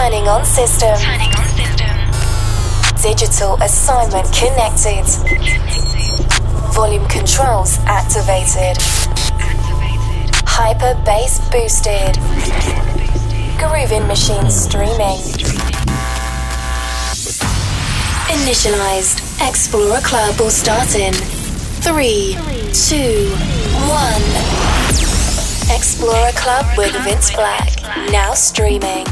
Turning on system. Turning on system. Digital assignment connected. Volume controls activated. Activated. Hyper bass boosted. Grooving machine streaming. Initialized. Explorer Club will start in three, two, one. Explorer Club with Vince Black. Now streaming.